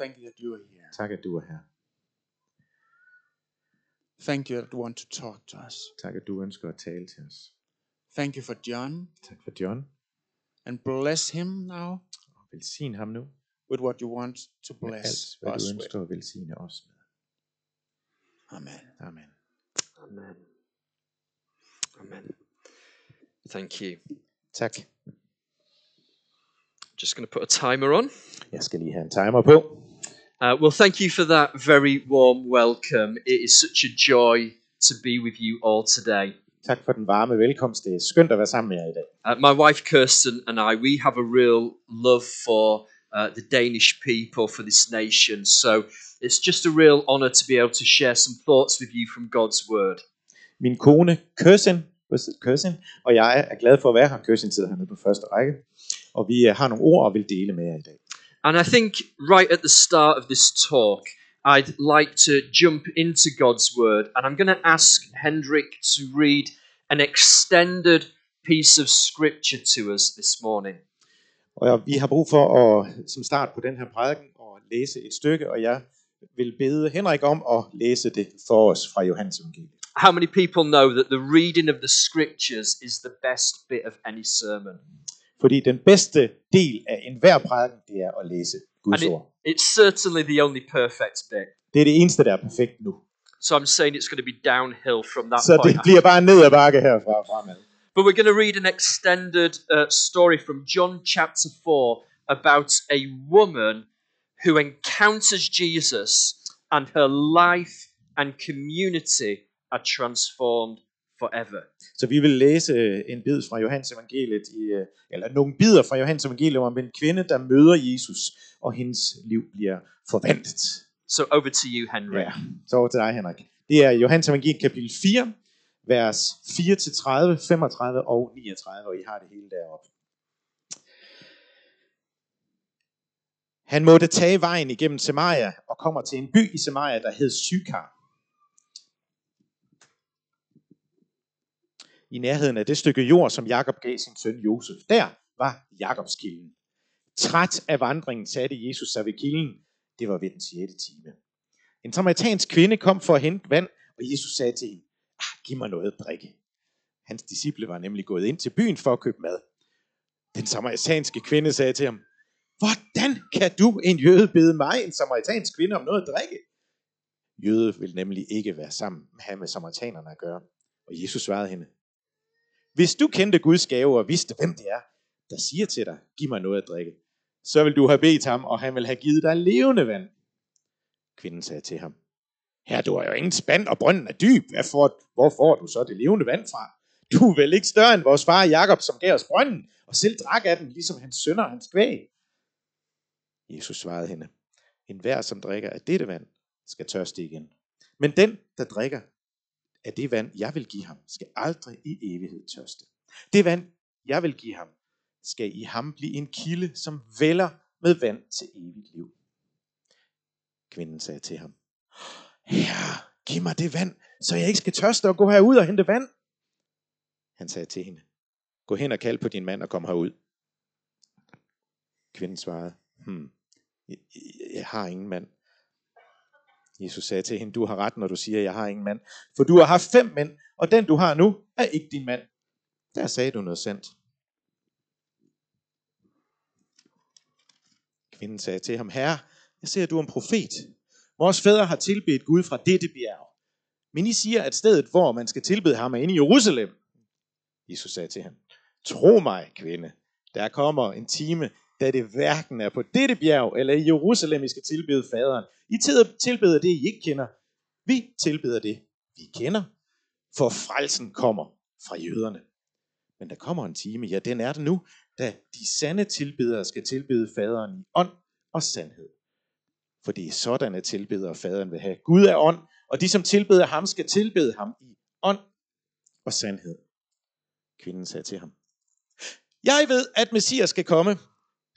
Thank you that you are here. Tak, at du er her. Thank you that you want to talk to us. Tak, at du ønsker at tale til os. Thank you for John Tak for John. and bless him now Og velsign ham nu with what you want to med bless alt, hvad us du with. at velsigne os med. Amen. Amen. Amen. Amen. Thank you. Tak. Just going to put a timer on. Jeg skal lige have en timer på. Uh, well, thank you for that very warm welcome. It is such a joy to be with you all today. Tak for den varme velkomst. Det er skønt at være sammen med jer i dag. Uh, my wife Kirsten and I, we have a real love for uh, the Danish people, for this nation. So it's just a real honor to be able to share some thoughts with you from God's Word. Min kone Kirsten, Kirsten og jeg er glad for at være her. Kirsten sidder hernede på første række. Og vi øh, har nogle ord og vil dele med jer i dag. And I think right at the start of this talk, I'd like to jump into God's Word. And I'm going to ask Hendrik to read an extended piece of scripture to us this morning. Og vi har brug for at, som start på den her prædiken at læse et stykke, og jeg vil bede Henrik om at læse det for os fra Johannes evangeliet. How many people know that the reading of the scriptures is the best bit of any sermon? Fordi den bedste del af enhver prædiken, det er at læse Guds And it, ord. it's certainly the only perfect bit. Det er det eneste, der er perfekt nu. So I'm saying it's going to be downhill from that Så point. det bliver bare ned ad bakke herfra fremad. But we're going to read an extended uh, story from John chapter 4 about a woman who encounters Jesus and her life and community are transformed forever. Så vi vil læse øh, en bid fra Johannes evangeliet, i, øh, eller nogle bidder fra Johannes evangeliet om en kvinde, der møder Jesus, og hendes liv bliver forvandlet. So over to you, Henry. Ja, så over til dig, Henrik. Det er Johannes evangeliet kapitel 4, vers 4-30, 35 og 39, og I har det hele deroppe. Han måtte tage vejen igennem Samaria og kommer til en by i Samaria, der hed Sykar. I nærheden af det stykke jord, som Jakob gav sin søn Josef. Der var Jakobs kilden. Træt af vandringen satte Jesus sig ved kilden. Det var ved den 6. time. En samaritansk kvinde kom for at hente vand, og Jesus sagde til hende, ah, giv mig noget at drikke. Hans disciple var nemlig gået ind til byen for at købe mad. Den samaritanske kvinde sagde til ham, hvordan kan du, en jøde, bede mig, en samaritansk kvinde, om noget at drikke? Jøde vil nemlig ikke være sammen have med samaritanerne at gøre. Og Jesus svarede hende, hvis du kendte Guds gave og vidste, hvem det er, der siger til dig, giv mig noget at drikke, så vil du have bedt ham, og han vil have givet dig levende vand. Kvinden sagde til ham, her du har jo ingen spand, og brønden er dyb. Hvad får, hvor får du så det levende vand fra? Du er vel ikke større end vores far Jakob, som gav os brønden, og selv drak af den, ligesom hans sønner og hans kvæg. Jesus svarede hende, en hver, som drikker af dette vand, skal tørste igen. Men den, der drikker af det vand, jeg vil give ham, skal aldrig i evighed tørste. Det vand, jeg vil give ham, skal i ham blive en kilde, som vælger med vand til evigt liv. Kvinden sagde til ham, Herre, giv mig det vand, så jeg ikke skal tørste og gå herud og hente vand. Han sagde til hende, gå hen og kald på din mand og kom herud. Kvinden svarede, hmm, jeg, jeg har ingen mand. Jesus sagde til hende, du har ret, når du siger, jeg har ingen mand. For du har haft fem mænd, og den du har nu, er ikke din mand. Der sagde du noget sandt. Kvinden sagde til ham, herre, jeg ser, at du er en profet. Vores fædre har tilbedt Gud fra dette bjerg. Men I siger, at stedet, hvor man skal tilbede ham, er inde i Jerusalem. Jesus sagde til ham, tro mig, kvinde, der kommer en time, da det hverken er på dette bjerg eller i Jerusalem, I skal tilbede faderen. I tilbeder det, I ikke kender. Vi tilbeder det, vi kender. For frelsen kommer fra jøderne. Men der kommer en time, ja den er det nu, da de sande tilbedere skal tilbede faderen i ånd og sandhed. For det er sådanne tilbedere faderen vil have. Gud er ånd, og de som tilbeder ham skal tilbede ham i ånd og sandhed. Kvinden sagde til ham, jeg ved, at Messias skal komme,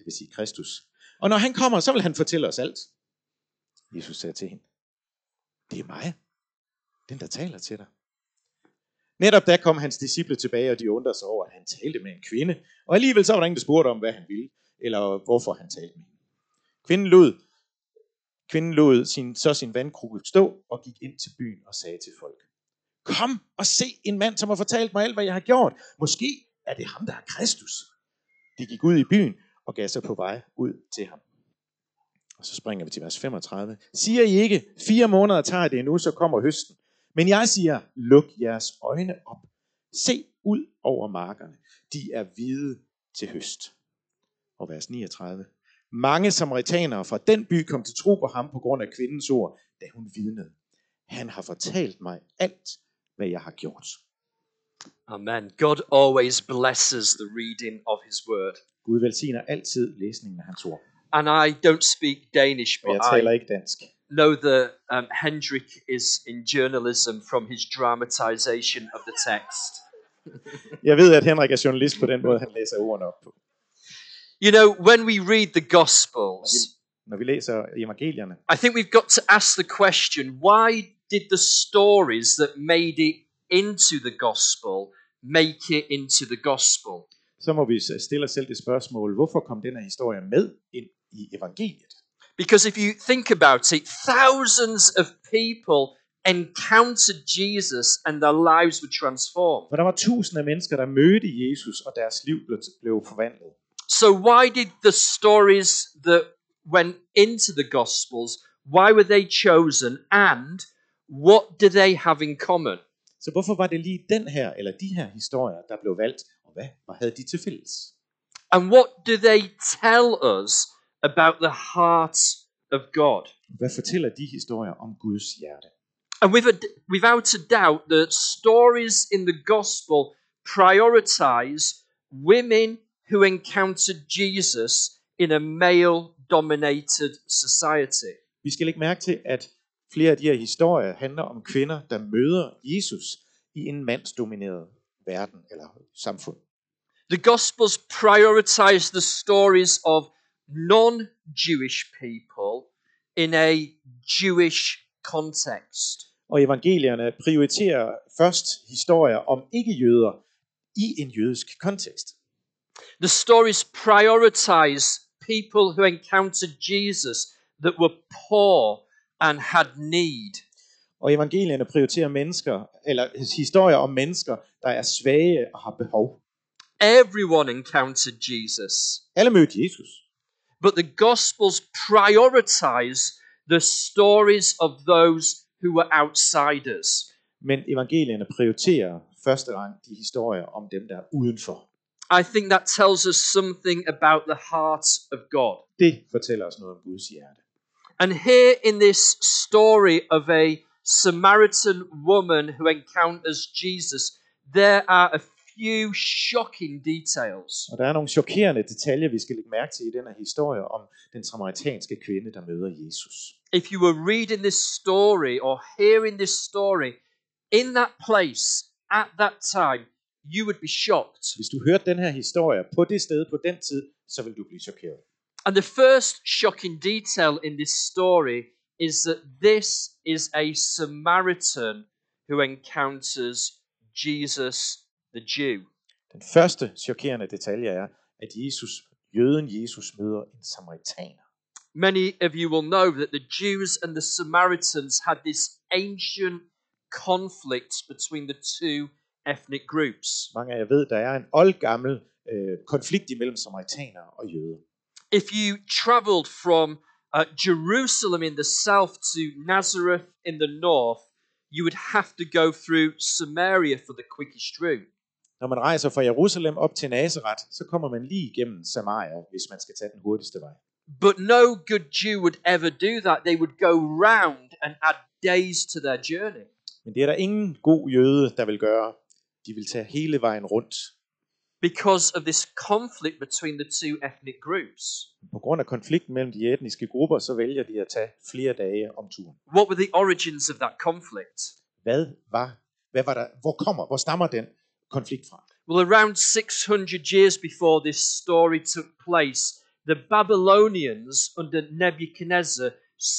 det vil sige Kristus. Og når han kommer, så vil han fortælle os alt. Jesus sagde til hende, det er mig, den der taler til dig. Netop da kom hans disciple tilbage, og de undrede sig over, at han talte med en kvinde. Og alligevel så var der ingen, der spurgte om, hvad han ville, eller hvorfor han talte med hende. Kvinden lød Kvinden lod sin, så sin vandkrukke stå og gik ind til byen og sagde til folk, Kom og se en mand, som har fortalt mig alt, hvad jeg har gjort. Måske er det ham, der er Kristus. De gik ud i byen og gav sig på vej ud til ham. Og så springer vi til vers 35. Siger I ikke, fire måneder tager det endnu, så kommer høsten. Men jeg siger, luk jeres øjne op. Se ud over markerne. De er hvide til høst. Og vers 39. Mange samaritanere fra den by kom til tro på ham på grund af kvindens ord, da hun vidnede. Han har fortalt mig alt, hvad jeg har gjort. Amen. God always blesses the reading of his word. Gud velsigner altid læsningen af hans ord. And I don't speak Danish, but jeg taler I ikke dansk. know that um, Hendrik is in journalism from his dramatization of the text. Jeg ved, at Henrik er journalist på den måde, han læser ordene op på. You know, when we read the Gospels, Når vi læser evangelierne, I think we've got to ask the question why did the stories that made it into the Gospel make it into the Gospel? Så må vi stille os selv det spørgsmål, hvorfor kom den her historie med ind i evangeliet? Because if you think about it, thousands of people encountered Jesus and their lives were transformed. For der var tusinder af mennesker, der mødte Jesus, og deres liv blev, blev forvandlet. So, why did the stories that went into the Gospels, why were they chosen and what do they have in common? Så hvorfor var det lige den her, eller de her historier, der blev valgt, og hvad, hvad havde de til fælles? And what do they tell us about the heart of God? Hvad fortæller de historier om Guds hjerte? And with a, without a doubt, the stories in the gospel prioritize women who encountered Jesus in a male dominated society. Vi skal lægge mærke til, at flere af de her historier handler om kvinder, der møder Jesus i en mandsdomineret verden eller samfund. The gospels prioritize the stories of non Jewish people in a Jewish context. Og evangelierne prioriterer først historier om ikke-jøder i en jødisk kontekst. The stories prioritize people who encountered Jesus that were poor and had need. Og evangelierne prioriterer mennesker, eller historier om mennesker, der er svage og har behov. Everyone encountered Jesus. Alle mødte Jesus. But the Gospels prioritize the stories of those who were outsiders. Men evangelierne prioriterer første rang de historier om dem, der er udenfor. I think that tells us something about the heart of God. Det fortæller os noget om Guds hjerte. And here in this story of a Samaritan woman who encounters Jesus, there are a few shocking details. Og der er nogle chokerende detaljer, vi skal lægge mærke til i den her historie om den samaritanske kvinde, der møder Jesus. If you were reading this story or hearing this story in that place at that time, you would be shocked. Hvis du hørte den her historie på det sted på den tid, så vil du blive chokeret. And the first shocking detail in this story is that this is a Samaritan who encounters Jesus the Jew. Den første chokerende detalje er, at Jesus, jøden Jesus møder en samaritaner. Many of you will know that the Jews and the Samaritans had this ancient conflict between the two ethnic groups. Mange af jer ved, der er en oldgammel øh, konflikt imellem samaritanere og jøder. If you traveled from uh, Jerusalem in the south to Nazareth in the north, you would have to go through Samaria for the quickest route. Når man rejser fra Jerusalem op til Nazareth, så kommer man lige igennem Samaria, hvis man skal tage den hurtigste vej. But no good Jew would ever do that. They would go round and add days to their journey. Men det er der ingen god jøde, der vil gøre. De vil tage hele vejen rundt. Because of this conflict between the two ethnic groups. På grund af konflikten mellem de etniske grupper, så vælger de at tage flere dage om turen. What were the origins of that conflict? Hvad var, hvad var der, hvor kommer, hvor stammer den konflikt fra? Well, around 600 years before this story took place, the Babylonians under Nebuchadnezzar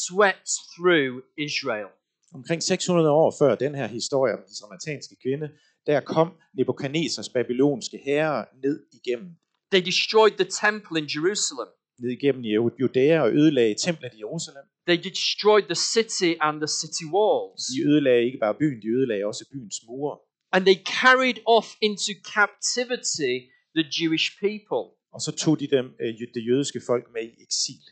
swept through Israel. Omkring 600 år før den her historie om den samaritanske kvinde, der kom Nebuchadnezzars babylonske herre ned igennem, They destroyed the temple in Jerusalem. ned igennem Ju- Judæa og ødelagde templet i Jerusalem. They destroyed the city and the city walls. De ødelagde ikke bare byen, de ødelagde også byens mure. And they carried off into captivity the Jewish people. Og så tog de dem, øh, det jødiske folk med i eksil.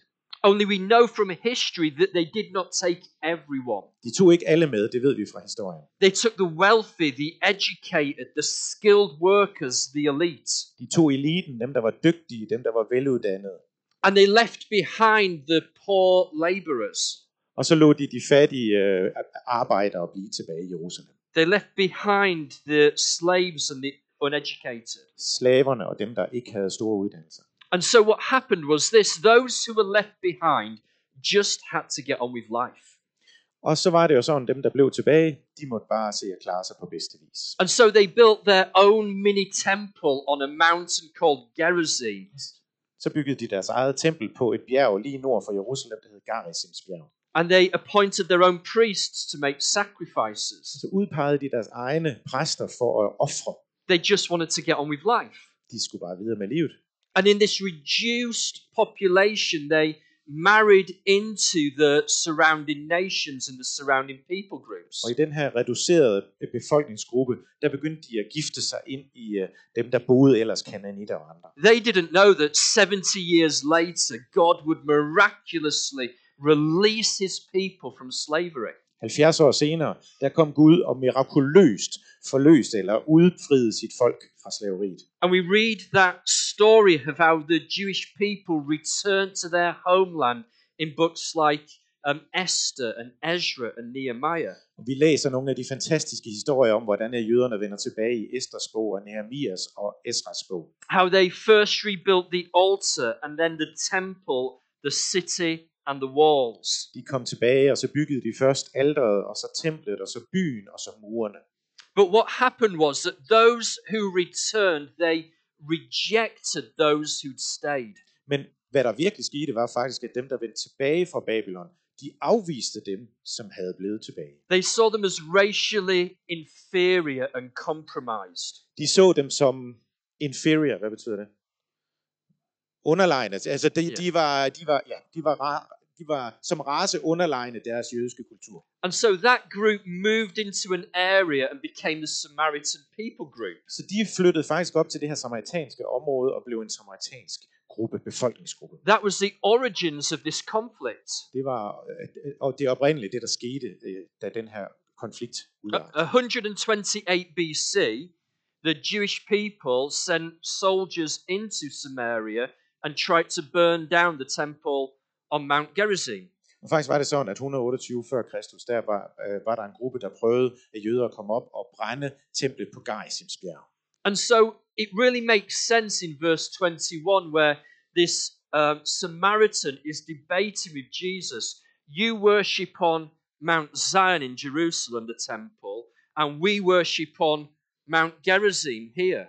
Only we know from history that they did not take everyone. De tog ikke alle med, det ved vi fra historien. They took the wealthy, the educated, the skilled workers, the elite. De tog eliten, dem der var dygtige, dem der var veluddannede. And they left behind the poor laborers. Og så lå de de fattige øh, arbejdere blive tilbage i Jerusalem. They left behind the slaves and the uneducated. Slaverne og dem, der ikke havde store uddannelser. And so what happened was this those who were left behind just had to get on with life. Og så var det jo sådan, dem der blev tilbage, de måtte bare se at klare sig på bedste vis. And so they built their own mini temple on a mountain called Gerizim. Så byggede de deres eget tempel på et bjerg lige nord for Jerusalem, der hed Garizims bjerg. And they appointed their own priests to make sacrifices. Så udpegede de deres egne præster for at ofre. They just wanted to get on with life. De skulle bare videre med livet. And in this reduced population, they married into the surrounding nations and the surrounding people groups. Og i den her reducerede befolkningsgruppe, der begyndte de at gifte sig ind i øh, dem, der boede ellers kananitter og andre. They didn't know that 70 years later, God would miraculously release his people from slavery. 70 år senere, der kom Gud og mirakuløst forløste eller udfriede sit folk And we read that story of how the Jewish people returned to their homeland in books like um, Esther and Ezra and Nehemiah. Og vi læser nogle af de fantastiske historier om, hvordan at jøderne vender tilbage i Esters bog og Nehemias og Esras bog. How they first rebuilt the altar and then the temple, the city, and the walls. De kom tilbage, og så byggede de først alderet, og så templet, og så byen, og så murene. But what happened was that those who returned, they rejected those who'd stayed. Men hvad der virkelig skete, var faktisk, at dem, der vendte tilbage fra Babylon, de afviste dem, som havde blevet tilbage. They saw them as racially inferior and compromised. De så dem som inferior, hvad betyder det? Underlegne. Altså de, Ja. de var, de var, ja, de var, ra- de var som race underlegne deres jødiske kultur. And so that group moved into an area and became the Samaritan people group. Så de flyttede faktisk op til det her samaritanske område og blev en samaritansk gruppe, befolkningsgruppe. That was the origins of this conflict. Det var, øh, og det er oprindeligt det, der skete, øh, da den her konflikt udartede. 128 BC, the Jewish people sent soldiers into Samaria and tried to burn down the temple on Mount Gerizim. Og faktisk var det sådan, at 128 før Kristus, der var, øh, var der en gruppe, der prøvede at jøder at komme op og brænde templet på Garizims bjerg. And so it really makes sense in verse 21 where this um, Samaritan is debating with Jesus. You worship on Mount Zion in Jerusalem, the temple, and we worship on Mount Gerizim here.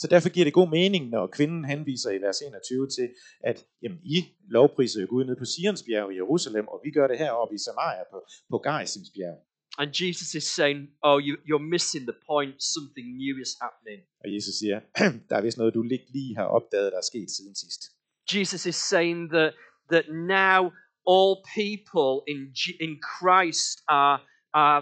Så derfor giver det god mening, når kvinden henviser i vers 21 til, at jamen, I lovpriser Gud nede på Sions bjerg i Jerusalem, og vi gør det heroppe i Samaria på, på Garizims bjerg. And Jesus is saying, Oh, you, you're missing the point. Something new is happening. Og Jesus siger, der er vist noget, du ikke lige har opdaget, der er sket siden sidst. Jesus is saying that, that now all people in, in Christ are, are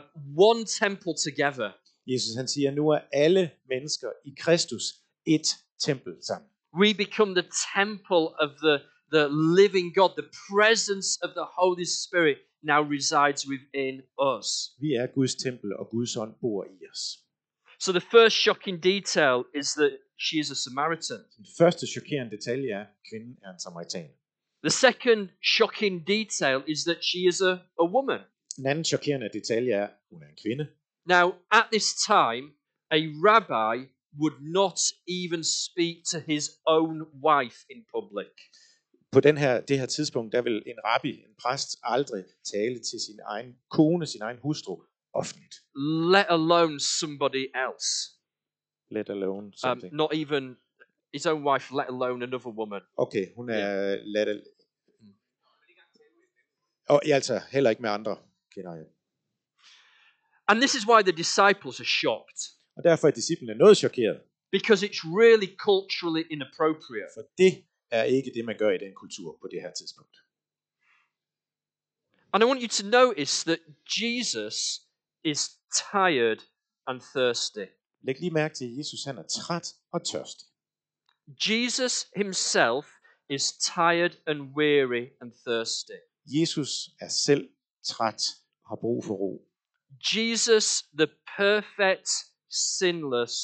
one temple together. Jesus han siger, nu er alle mennesker i Kristus et tempel sammen. We become the temple of the, the living God. The presence of the Holy Spirit now resides within us. Vi er Guds tempel, og Guds ånd bor i os. So the first shocking detail is that she is a Samaritan. Den første chokerende detalje er, at kvinden er en samaritan. The second shocking detail is that she is a, a woman. Den anden chokerende detalje er, at hun er en kvinde. Now, at this time, a rabbi would not even speak to his own wife in public. På den her, det her tidspunkt, der vil en rabbi, en præst, aldrig tale til sin egen kone, sin egen hustru, offentligt. let alone somebody else. Let alone Um, something. not even his own wife, let alone another woman. Okay, hun er let al- Og ja, altså heller ikke med andre, kender jeg. And this is why the disciples are shocked, Og derfor er disciplene noget chokeret, because it's really culturally inappropriate. for det er ikke det, man gør i den kultur på det her tidspunkt. And I want you to notice that Jesus is tired and thirsty. Læg lige mærke til, at Jesus han er træt og tørstig. Jesus himself is tired and weary and thirsty. Jesus er selv træt og har brug for ro. Jesus, the perfect, sinless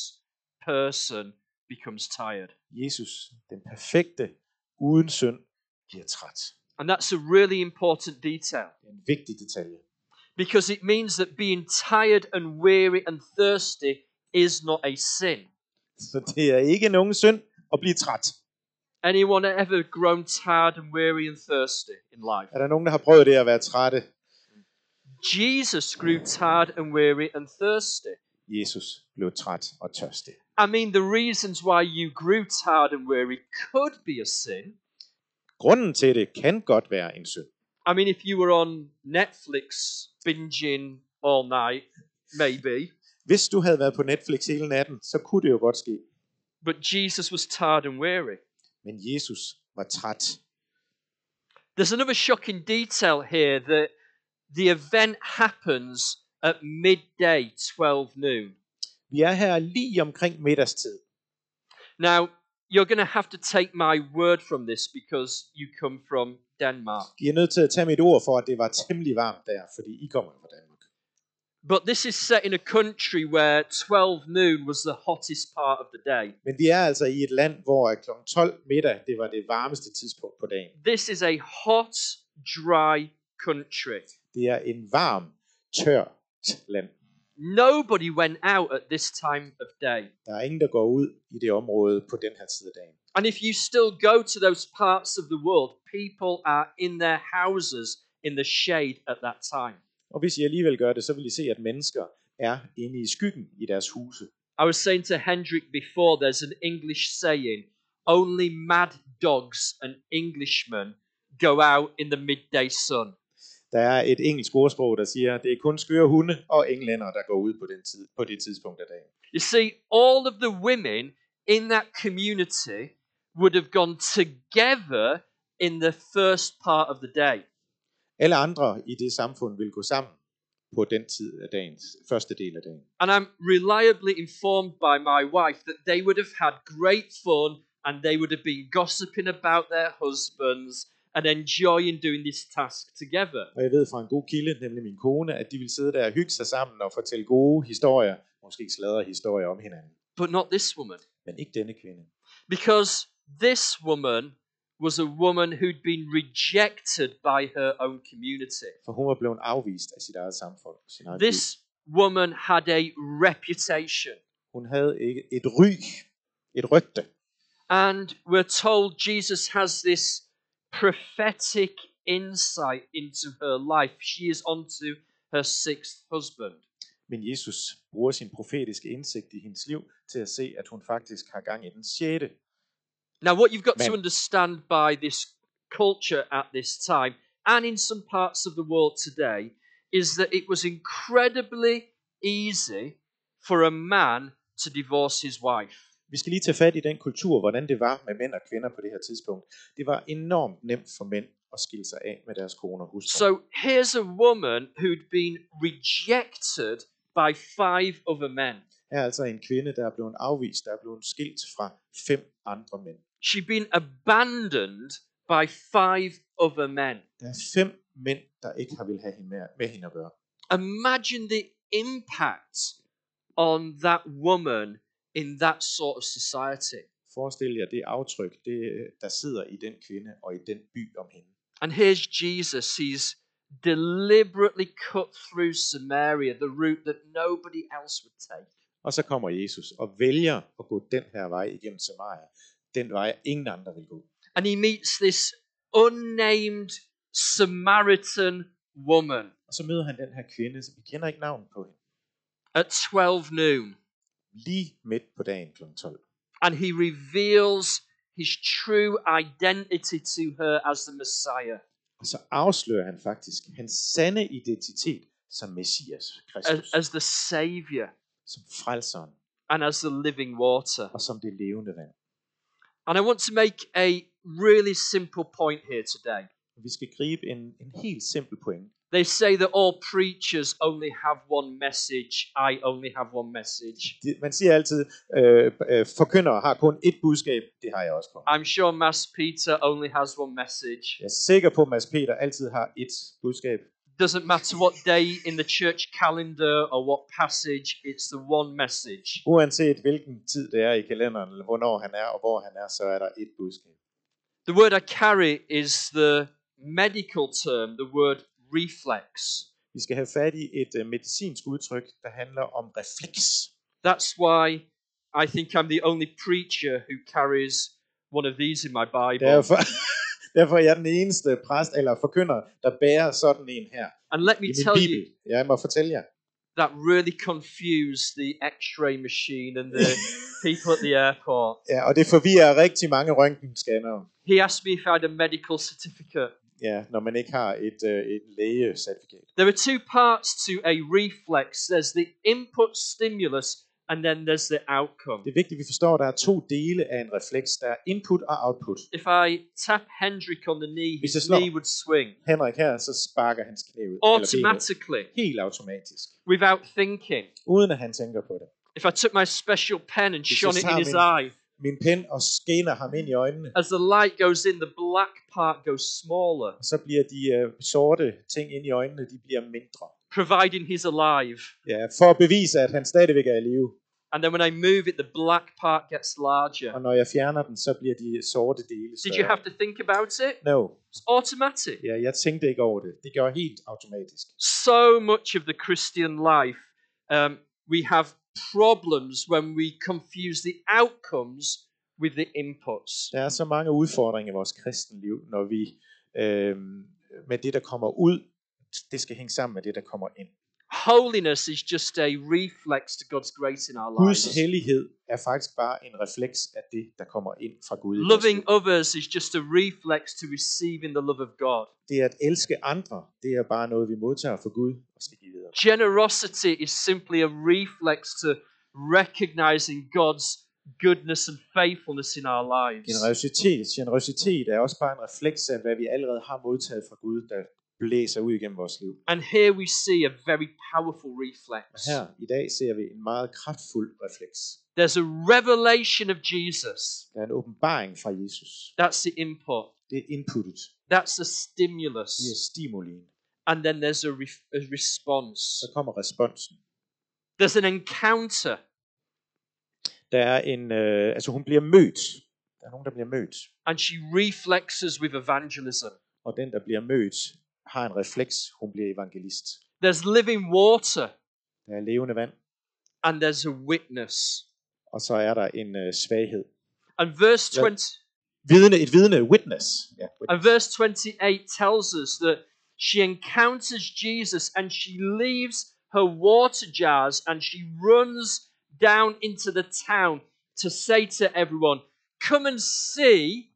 person, becomes tired. Jesus, den perfekte, uden synd, bliver træt. And that's a really important detail Det en vigtig detalje. because it means that being tired and weary and thirsty is not a sin. Så det er ikke nogen synd at blive træt. Anyone ever grown tired and weary and thirsty in life? Er der nogen, der har prøvet det at være trætte? Jesus grew tired and weary and thirsty. Jesus blev træt og tørstig. I mean, the reasons why you grew tired and weary could be a sin. Grunden til det kan godt være en synd. I mean, if you were on Netflix binging all night, maybe. Hvis du havde været på Netflix hele natten, så kunne det jo godt ske. But Jesus was tired and weary. Men Jesus var træt. There's another shocking detail here that the event happens at midday, 12 noon. Vi er her lige omkring middagstid. Now, you're going to have to take my word from this because you come from Denmark. I er nødt til at tage mit ord for, at det var temmelig varmt der, fordi I kommer fra Danmark. But this is set in a country where 12 noon was the hottest part of the day. Men vi er altså i et land, hvor kl. 12 middag, det var det varmeste tidspunkt på dagen. This is a hot, dry country. Det er en varm, tør land. Nobody went out at this time of day. Der er ingen, der går ud i det område på den her tid af dagen. And if you still go to those parts of the world, people are in their houses in the shade at that time. Og hvis I alligevel gør det, så vil I se, at mennesker er inde i skyggen i deres huse. I was saying to Hendrik before, there's an English saying only mad dogs and Englishmen go out in the midday sun. Der er et engelsk ordsprog, der siger, det er kun skøre hunde og englænder, der går ud på, den tid, på det tidspunkt af dagen. You see, all of the women in that community would have gone together in the first part of the day. Alle andre i det samfund vil gå sammen på den tid af dagens første del af dagen. And I'm reliably informed by my wife that they would have had great fun and they would have been gossiping about their husbands and enjoying doing this task together. Og jeg ved fra en god kilde, nemlig min kone, at de vil sidde der og hygge sig sammen og fortælle gode historier, måske sladre historier om hinanden. But not this woman. Men ikke denne kvinde. Because this woman was a woman who'd been rejected by her own community. For hun var blevet afvist af sit eget samfund. Sin egen by. This woman had a reputation. Hun havde ikke et ry, et rygte. And we're told Jesus has this prophetic insight into her life. She is onto her sixth husband. Men Jesus bruger sin profetiske indsigt i hendes liv til at se, at hun faktisk har gang i den sjette. Now, what you've got to understand by this culture at this time, and in some parts of the world today, is that it was incredibly easy for a man to divorce his wife. Vi skal lige tage fat i den kultur, hvordan det var med mænd og kvinder på det her tidspunkt. Det var enormt nemt for mænd at skille sig af med deres koner og hustruer. So here's a woman who'd been rejected by five other men. Her er altså en kvinde, der er blevet afvist, der er blevet skilt fra fem andre mænd. She'd been abandoned by five other men. Der er fem mænd, der ikke har vil have hende med, med hende at gøre. Imagine the impact on that woman in that sort of society. Forestil jer det aftryk, det, der sidder i den kvinde og i den by om hende. And here's Jesus. He's deliberately cut through Samaria, the route that nobody else would take. Og så kommer Jesus og vælger at gå den her vej igennem Samaria. Den vej, ingen andre vil gå. And he meets this unnamed Samaritan woman Og så møder han den her kvinde, som vi kender ikke navnet på hende. at 12 noon. Lige midt på dagen kl. 12. And he reveals his true identity to her as the Messiah, Og så afslører han faktisk hans sande identitet som Messias as, Kristus. as the Savior, Som frelseren and as the living water. og som det levende vand. And I want to make a really simple point here today. Vi skal gribe en, en helt simpel point They say that all preachers only have one message. I only have one message. De- Man siger altid, øh, øh, forkyndere har kun ét budskab. Det har jeg også kun. I'm sure Mass Peter only has one message. Jeg er sikker på, at Mads Peter altid har ét budskab. Doesn't matter what day in the church calendar or what passage, it's the one message. Uanset hvilken tid det er i kalenderen, eller hvornår han er og hvor han er, så er der ét budskab. The word I carry is the medical term, the word reflex. Vi skal have fat i et uh, medicinsk udtryk, der handler om refleks. That's why I think I'm the only preacher who carries one of these in my Bible. Derfor, derfor er jeg den eneste præst eller forkynder, der bærer sådan en her And let me tell bibel. you, Jeg må fortælle jer. that really confused the x-ray machine and the people at the airport. Ja, og det forvirrer rigtig mange røntgenscannere, He asked me if I had a medical certificate. Ja, når man ikke har et, uh, et lægecertifikat. There are two parts to a reflex. There's the input stimulus and then there's the outcome. Det er vigtigt, vi forstår, at der er to dele af en refleks. Der er input og output. If I tap Hendrik on the knee, Hvis his knee would swing Henrik her, så sparker hans knæ ud. eller benet. automatically Helt automatisk. without thinking. Uden at han tænker på det. If I took my special pen and Hvis shone it in his min- eye, Min pen og skinner ham ind i øjnene. as the light goes in, the black part goes smaller, Og så bliver de uh, sorte ting ind i øjnene, de bliver mindre. providing he's alive. Ja, for at bevise, at han stadigvæk er i live. And then when I move it, the black part gets larger. Og når jeg fjerner den, så bliver de sorte dele Did you større. have to think about it? No. It's automatic. Ja, jeg tænkte ikke over det. Det gør helt automatisk. So much of the Christian life, um, we have problems when we confuse the outcomes with the inputs. Der er så mange udfordringer i vores kristenliv, når vi øh, med det, der kommer ud, det skal hænge sammen med det, der kommer ind. Holiness is just a reflex to God's grace in our Guds lives. hellighed er faktisk bare en refleks af det, der kommer ind fra Gud. Loving others is just a reflex to receiving the love of God. Det at elske andre, det er bare noget, vi modtager fra Gud og skal give videre. Generosity is simply a reflex to recognizing God's goodness and faithfulness in our lives. Generøsitet, generøsitet er også bare en refleks af, hvad vi allerede har modtaget fra Gud, der blæser ud igennem vores liv. And here we see a very powerful Og reflex. her i dag ser vi en meget kraftfuld refleks. There's a revelation of Jesus. Der er en åbenbaring fra Jesus. That's the input. Det er inputtet. That's the stimulus. Det er stimulien. And then there's a, re- a response. Så kommer responsen. There's an encounter. Der er en, øh, altså hun bliver mødt. Der er nogen, der bliver mødt. And she reflexes with evangelism. Og den, der bliver mødt, har en refleks. Hun bliver evangelist. There's living water. Der er levende vand. And there's a witness. Og så er der en øh, svaghed. And verse 20. Vidne, et vidne, witness. Ja, witness. And verse 28 tells us that she encounters Jesus and she leaves her water jars and she runs down into the town to say to everyone, Come and see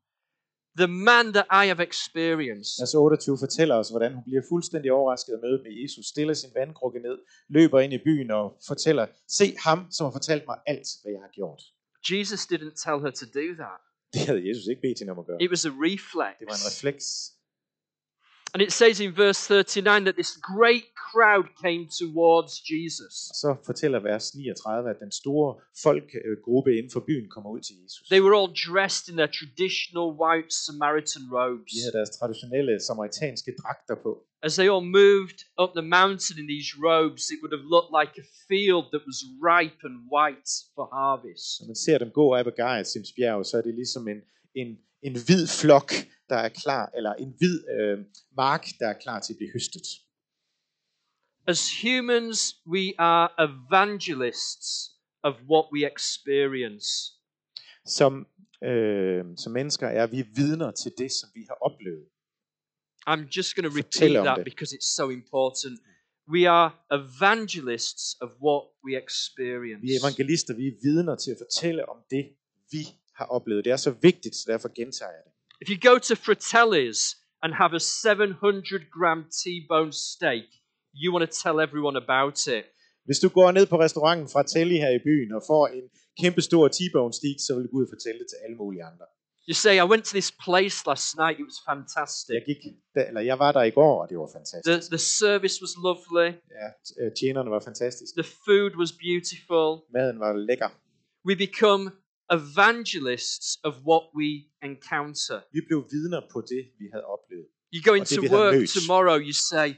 the man that I have experienced. Vers 28 fortæller os, hvordan hun bliver fuldstændig overrasket af mødet med Jesus, stiller sin vandkrukke ned, løber ind i byen og fortæller, se ham, som har fortalt mig alt, hvad jeg har gjort. Jesus didn't tell her to do that. Det havde Jesus ikke bedt hende om at gøre. It was a reflex. Det var en refleks. And it says in verse 39 that this great crowd came towards Jesus. Så fortæller vers 39, at den store folkegruppe inden for byen kommer ud til Jesus. They were all dressed in their traditional white Samaritan robes. De havde deres traditionelle samaritanske dragter på. As they all moved up the mountain in these robes, it would have looked like a field that was ripe and white for harvest. Når man ser dem gå op ad Geritsims bjerg, så er det ligesom en, en, en hvid flok, der er klar, eller en hvid øh, mark, der er klar til at blive høstet. As humans, we are evangelists of what we experience. Som, øh, som mennesker er vi vidner til det, som vi har oplevet. I'm just going to repeat that det. because it's so important. We are evangelists of what we experience. Vi er evangelister, vi er vidner til at fortælle om det, vi har oplevet. Det er så vigtigt, så derfor gentager jeg det. If you go to Fratelli's and have a 700 gram T-bone steak, you want to tell everyone about it. Hvis du går ned på restauranten fra Telly her i byen og får en kæmpe stor T-bone steak, så vil du gå ud og fortælle det til alle mulige andre. You say, I went to this place last night, it was Jeg, fantastic. gik, da, eller jeg var der i går, og det var The, fantastisk. the service was lovely, Ja, øh, tjenerne var fantastiske. the food was beautiful. Maden var lækker. We become evangelists of what we encounter. Vi blev vidner på det, vi havde oplevet. You go det, into vi work tomorrow, you say,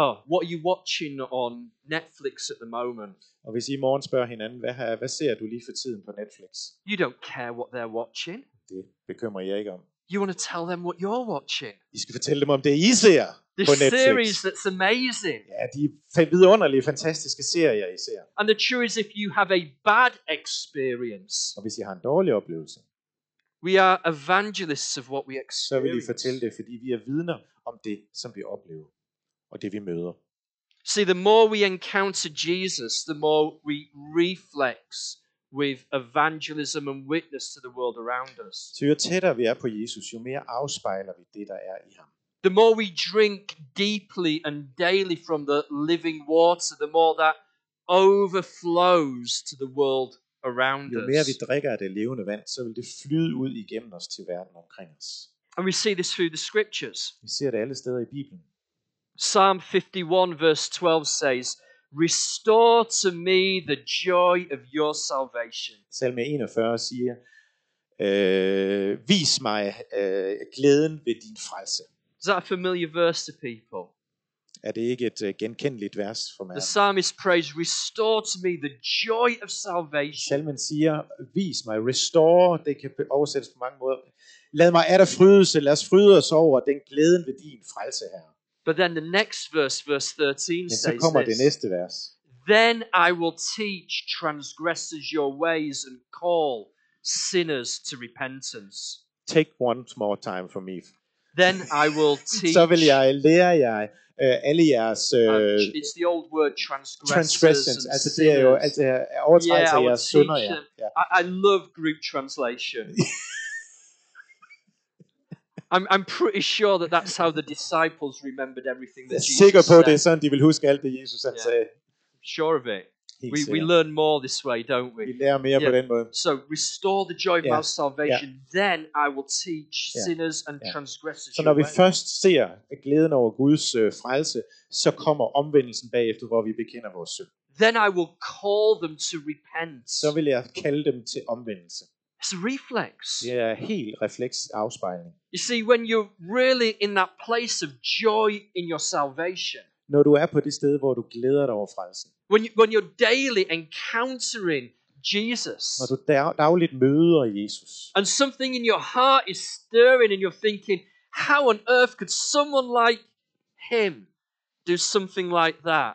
Oh, what are you watching on Netflix at the moment? Og hvis i morgen spørger hinanden, hvad, har, hvad ser du lige for tiden på Netflix? You don't care what they're watching. Det bekymrer jeg ikke om. You want to tell them what you're watching. I skal fortælle dem om det, I ser This på Netflix. series that's amazing. Ja, de vidunderlige, fantastiske serier, I ser. And the truth is, if you have a bad experience, Og hvis I har en dårlig oplevelse, we are evangelists of what we så vil I experience. fortælle det, fordi vi er vidner om det, som vi oplever, og det vi møder. See, the more we encounter Jesus, the more we reflex with evangelism and witness to the world around us. Så jo tættere vi er på Jesus, jo mere afspejler vi det, der er i ham. The more we drink deeply and daily from the living water, the more that overflows to the world around Jo mere vi us. drikker af det levende vand, så vil det flyde ud igennem os til verden omkring os. And we see this through the scriptures. Vi ser det alle steder i Bibelen. Psalm 51, verse 12 says, Restore to me the joy of your salvation. Salme 41 siger, øh, vis mig øh, glæden ved din frelse. Is that a familiar verse to people? Er det ikke et øh, genkendeligt vers for mig? The psalmist prays, Restore to me the joy of salvation. Salmen siger, vis mig, restore, det kan oversættes på mange måder. Lad mig er der frydelse, lad os fryde os over den glæden ved din frelse her. But then the next verse, verse 13, Men så says kommer det this, næste vers. Then I will teach transgressors your ways and call sinners to repentance. Take one more time for me. Then I will teach. Så vil jeg lære jer øh, alle jeres øh, Uh, it's the old word transgressors. transgressions. Altså det er jo altså, overtrædelser Yeah, af jeres synder. Ja. I, I love group translation. I'm, I'm pretty sure that that's how the disciples remembered everything Jeg that er sikker Jesus på, at det er said. sådan, de vil huske alt det, Jesus han Ja. sagde. Sure of it. Helt We, we sikkert. learn more this way, don't Vi we? lærer mere på Yeah. den måde. So restore the joy of Yeah. our salvation. Then I will teach Yeah. sinners and Yeah. transgressors Så your når vi ways. først ser glæden over Guds øh, frelse, så kommer omvendelsen bagefter, hvor vi bekender vores synd. Then I will call them to repent. Så vil jeg kalde dem til omvendelse. It's a reflex. Det er helt refleks afspejling. You see, when you're really in that place of joy in your salvation, Når du er på det sted, hvor du glæder dig over frelsen, when, you, when you're daily encountering Jesus, når du dag- dagligt møder Jesus, and something in your heart is stirring, and you're thinking, how on earth could someone like him do something like that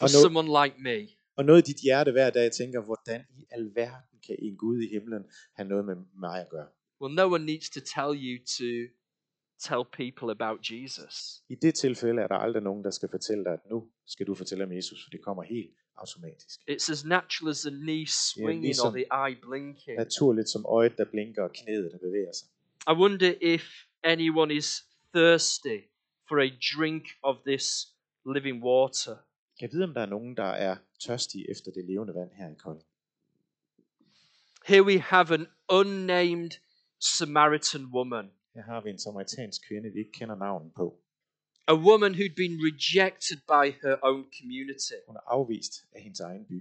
for nu- someone like me? og noget i dit hjerte hver dag tænker, hvordan i alverden kan en Gud i himlen have noget med mig at gøre? Well, no one needs to tell you to tell people about Jesus. I det tilfælde er der aldrig nogen, der skal fortælle dig, at nu skal du fortælle om Jesus, for det kommer helt automatisk. It's as natural as the knee swinging or ligesom- the eye blinking. Naturligt som øjet, der blinker, og knæet, der bevæger sig. I wonder if anyone is thirsty for a drink of this living water. Jeg ved, om der er nogen, der er tørstige efter det levende vand her i Kolding. Here we have an unnamed Samaritan woman, Her har vi en samaritansk kvinde, vi ikke kender navnet på. a woman who'd been rejected by her own community, Hun er afvist af hendes egen by,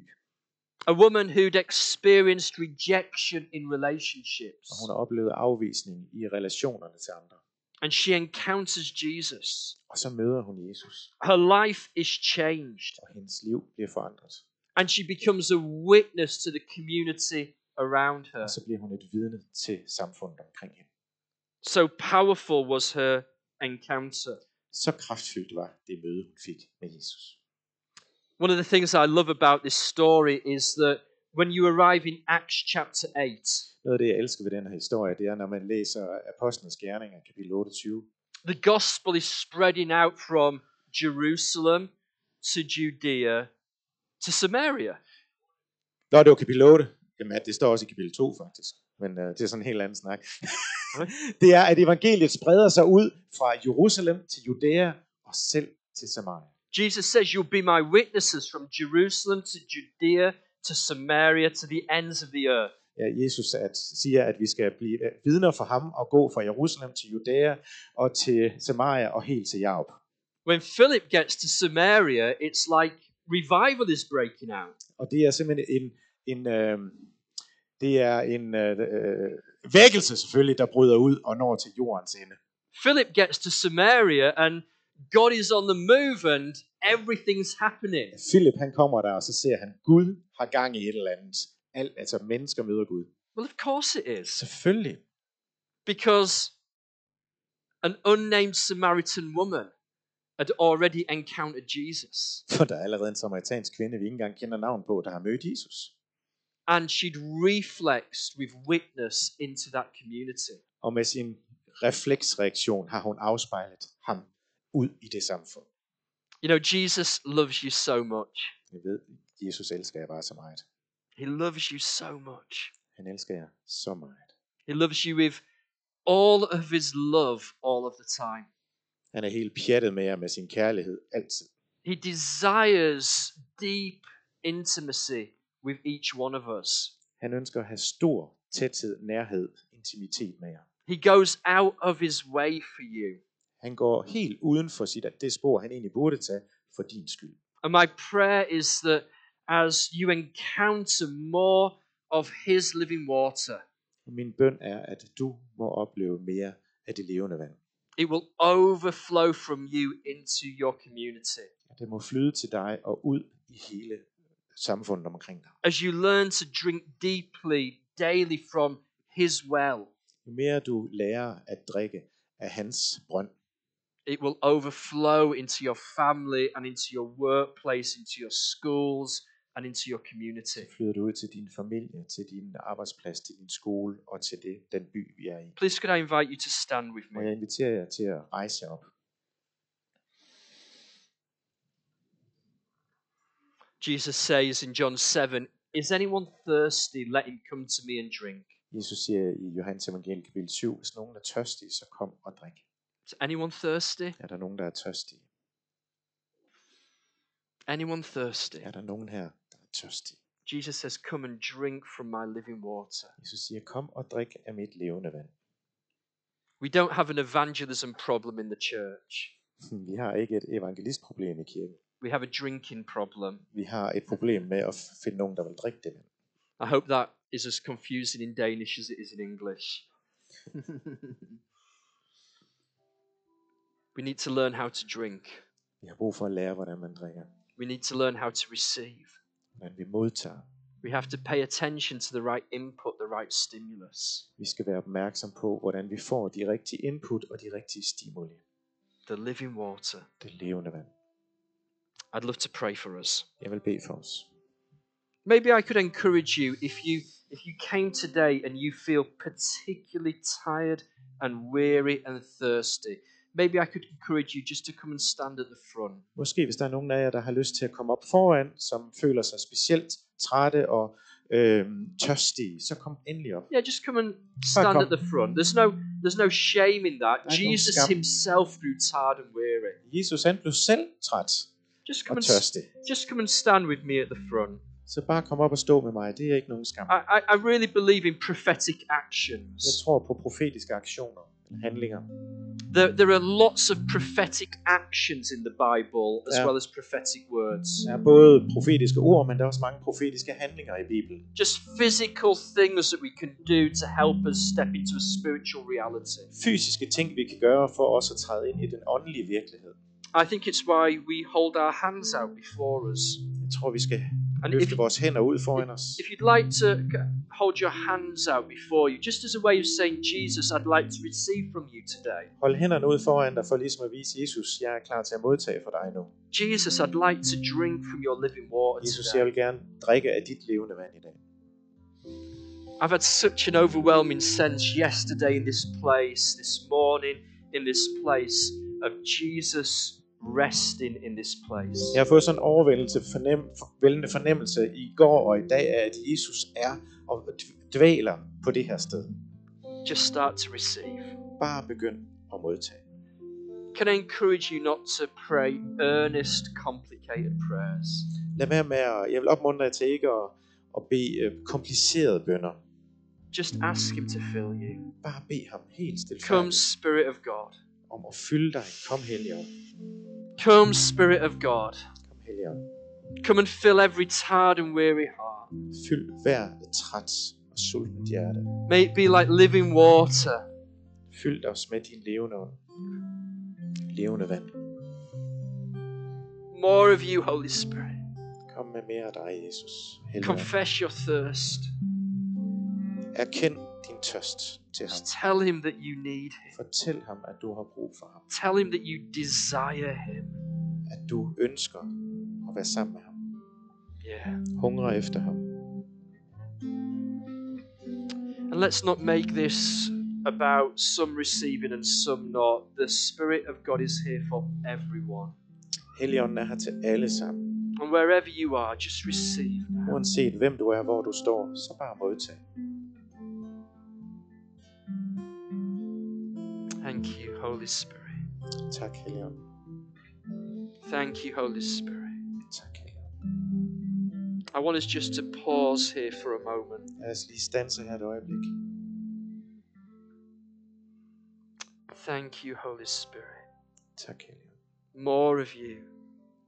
a woman who'd experienced rejection in relationships. og hun har oplevet afvisning i relationerne til andre. And she encounters Jesus. Og så møder hun Jesus, Her life is changed, og hendes liv bliver forandret. and she becomes a witness to the community around her. Og så bliver hun et vidne til samfundet omkring hende. So powerful was her encounter. Så kraftfyldt var det møde, hun fik med Jesus. One of the things I love about this story is that when you arrive in Acts chapter 8, Noget af det, jeg elsker ved den her historie, det er, når man læser Apostlenes Gerninger, kapitel 28, the gospel is spreading out from Jerusalem to Judea to Samaria. Nå, det var kapitel 8. Jamen, det står også i kapitel 2, faktisk. Men uh, det er sådan en helt anden snak. det er, at evangeliet spreder sig ud fra Jerusalem til Judæa og selv til Samaria. Jesus says, You'll be my witnesses from Jerusalem to Judea to Samaria to the ends of the earth. ja, Jesus at, siger, at vi skal blive øh, vidner for ham og gå fra Jerusalem til Judæa og til Samaria og helt til Jarup. When Philip gets to Samaria, it's like revival is breaking out. Og det er simpelthen en, en øh, det er en øh, øh, vækkelse selvfølgelig, der bryder ud og når til jordens ende. Philip gets to Samaria and God is on the move and everything's happening. Philip han kommer der, og så ser han, Gud har gang i et eller andet. Alt, altså mennesker møder Gud. Well, of course it is. Selvfølgelig. Because an unnamed Samaritan woman had already encountered Jesus. For der er allerede en samaritansk kvinde, vi ikke engang kender navn på, der har mødt Jesus. And she'd reflexed with witness into that community. Og med sin refleksreaktion har hun afspejlet ham ud i det samfund. You know, Jesus loves you so much. Jeg ved, Jesus elsker jer bare så meget. He loves you so much. Han elsker jer så meget. He loves you with all of his love all of the time. Han er helt pjattet med jer med sin kærlighed altid. He desires deep intimacy with each one of us. Han ønsker at have stor tæthed, nærhed, intimitet med jer. He goes out of his way for you. Han går helt uden for sit, det spor, han egentlig burde tage for din skyld. And my prayer is that as you encounter more of his living water, min bøn er, at du må opleve mere af det levende vand. it will overflow from you into your community. Det må flyde til dig og ud i hele samfundet omkring dig. As you learn to drink deeply daily from his well, Jo mere du lærer at drikke af hans brønd, it will overflow into your family and into your workplace, into your schools and into your community. så flyder det ud til din familie, til din arbejdsplads, til din skole og til det, den by, vi er i. Please, could I invite you to stand with me? jeg inviterer jer til at rejse op. Jesus says in John 7 Is anyone thirsty? Let him come to me and drink. Jesus siger i Johannes evangeliet kapitel 7, hvis nogen er tørstige, så kom og drik. Is anyone thirsty? Er der nogen, der er tørstige? Anyone thirsty? Er der nogen her, der er tørstige? Jesus says, Come and drink from my living water. Jesus siger, kom og drik af mit levende vand. We don't have an evangelism problem in the church. Vi har ikke et evangelistproblem i kirken. We have a drinking problem. Vi har et problem med at finde nogen, der vil drikke det. I hope that is as confusing in Danish as it is in English. we need to learn how to drink. Vi har brug for at lære, hvordan man drikker. We need to learn how to receive. Hvordan vi modtager. We have to pay attention to the right input, the right stimulus. Vi skal være opmærksom på, hvordan vi får de rigtige input og de rigtige stimuli. The living water. Det levende vand. I'd love to pray for us. Jeg vil bede for os. Maybe I could encourage you if you if you came today and you feel particularly tired and weary and thirsty. Maybe I could encourage you just to come and stand at the front. Måske hvis der er nogen af jer, der har lyst til at komme op foran, som føler sig specielt trætte og øh, tørstige, så kom endelig op. Yeah, just come and stand at the front. There's no there's no shame in that. Jesus himself grew tired and weary. Jesus han blev selv træt Just come og and tørstig. just come and stand with me at the front. Så bare kom op og stå med mig, det er ikke nogen skam. I, I, I really believe in prophetic Jeg actions. tror på profetiske aktioner, handlinger. There, there are lots of prophetic actions in the Bible as Yeah. well as prophetic words. Er både profetiske ord, men der er også mange profetiske handlinger i Bibelen. Just physical things that we can do to help us step into a spiritual reality. Fysiske ting, vi kan gøre for os at træde ind i den åndelige virkelighed. I think it's why we hold our hands out before us. Jeg tror, vi skal And if, løfte vores hænder ud foran os. if you'd like to hold your hands out before you, just as a way of saying, Jesus, I'd like to receive from you today. Hold hænderne ud foran dig for ligesom at vise Jesus, jeg er klar til at modtage for dig nu. Jesus, I'd like to drink from your living water Jesus, jeg today. vil gerne drikke af dit levende vand i dag. I've had such an overwhelming sense yesterday in this place, this morning in this place, of Jesus resting in this place. Jeg har fået sådan en overvældelse, fornem, vældende fornemmelse i går og i dag af, at Jesus er og dvæler på det her sted. Just start to receive. Bare begynd at modtage. Can I encourage you not to pray earnest, complicated prayers? Lad være med at, jeg vil opmuntre jer til ikke at, at bede øh, komplicerede bønder. Just ask Him to fill you. Bare bed ham helt Come, stilfærdigt Spirit of God. om at fylde dig. Kom, Helligånd. Come, Spirit of God. Come and fill every tired and weary heart. Fyld hver et træt og sultent hjerte. May it be like living water. Fyld os med din levende ånd. Levende vand. More of you, Holy Spirit. Kom med mere af dig, Jesus. Helligånd. Confess your thirst. Erkend din tørst til ham. Tell Him that you need Him. Fortæl ham, at du har brug for ham. Tell Him that you desire Him. At du ønsker at være sammen med ham. Yeah. Hungrer efter ham. And let's not make this about some receiving and some not. The Spirit of God is here for everyone. Helligånden er her til alle sammen. And wherever you are, just receive now. Uanset hvem du er, hvor du står, så bare modtag. Holy Spirit. Tak, Helligånd. Thank you, Holy Spirit. Tak, Helligånd. I want us just to pause here for a moment. Lad os lige stanse her et øjeblik. Thank you, Holy Spirit. Tak, Helligånd. More of you.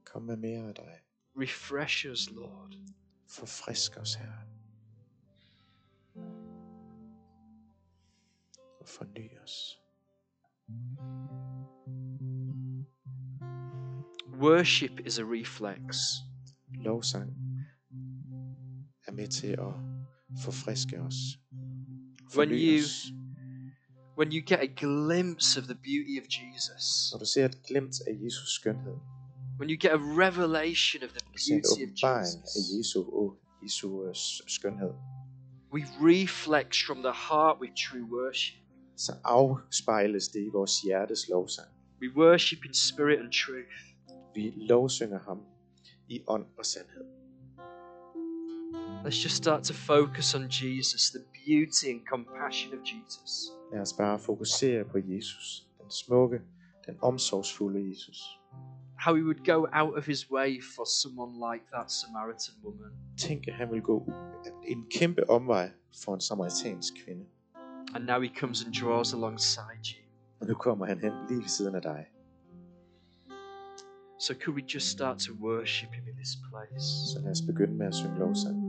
Kom med mere af dig. Refresh us, Lord. Forfrisk os, Herre. Og forny os. Worship is a reflex. Lovsang er med til at forfriske os. When you- os. When you get a glimpse of the beauty of Jesus, Når du ser et glimt af Jesus skønhed, when you get a revelation of the du ser en beauty of åbenbaring af Jesus, Jesu, oh, Jesu øh, skønhed, we reflex from the heart with true worship. Så afspejles det i vores hjertes lovsang. We worship in spirit and truth. Vi lovsynger ham i ånd og sandhed. Let's just start to focus on Jesus, the beauty and compassion of Jesus. Lad os bare fokusere på Jesus, den smukke, den omsorgsfulde Jesus. How he would go out of his way for someone like that Samaritan woman. Tænk, at han vil gå en kæmpe omvej for en samaritansk kvinde. And now he comes and draws alongside you. Og nu kommer han hen lige ved siden af dig. So could we just start to worship him in this place? Så lad os begynde med at synge lovsang.